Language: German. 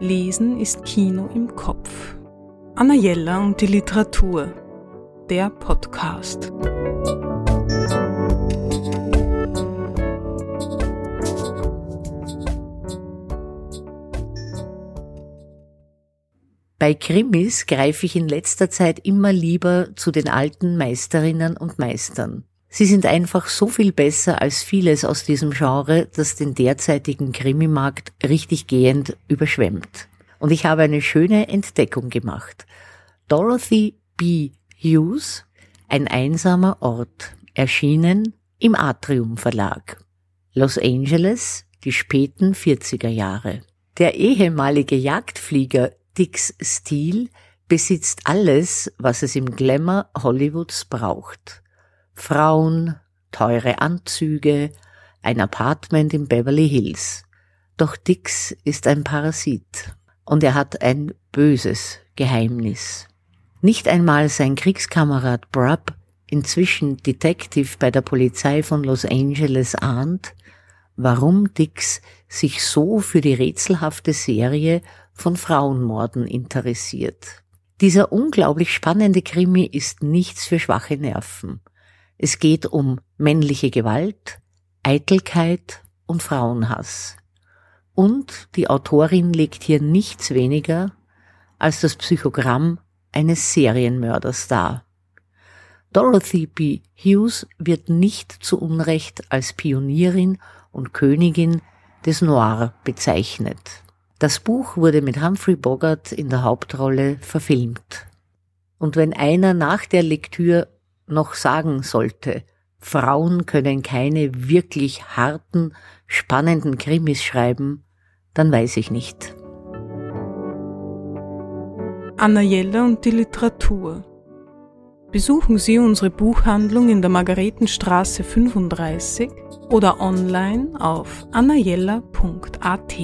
Lesen ist Kino im Kopf. Anna Jella und die Literatur. Der Podcast. Bei Krimis greife ich in letzter Zeit immer lieber zu den alten Meisterinnen und Meistern. Sie sind einfach so viel besser als vieles aus diesem Genre, das den derzeitigen Krimimarkt richtig gehend überschwemmt. Und ich habe eine schöne Entdeckung gemacht. Dorothy B. Hughes, ein einsamer Ort, erschienen im Atrium Verlag. Los Angeles, die späten 40er Jahre. Der ehemalige Jagdflieger Dix Steele besitzt alles, was es im Glamour Hollywoods braucht. Frauen, teure Anzüge, ein Apartment in Beverly Hills. Doch Dix ist ein Parasit und er hat ein böses Geheimnis. Nicht einmal sein Kriegskamerad Brubb, inzwischen Detective bei der Polizei von Los Angeles, ahnt, warum Dix sich so für die rätselhafte Serie von Frauenmorden interessiert. Dieser unglaublich spannende Krimi ist nichts für schwache Nerven. Es geht um männliche Gewalt, Eitelkeit und Frauenhass. Und die Autorin legt hier nichts weniger als das Psychogramm eines Serienmörders dar. Dorothy B. Hughes wird nicht zu Unrecht als Pionierin und Königin des Noir bezeichnet. Das Buch wurde mit Humphrey Bogart in der Hauptrolle verfilmt. Und wenn einer nach der Lektüre noch sagen sollte, Frauen können keine wirklich harten, spannenden Krimis schreiben, dann weiß ich nicht. Anna Jelle und die Literatur. Besuchen Sie unsere Buchhandlung in der Margaretenstraße 35 oder online auf annajella.at.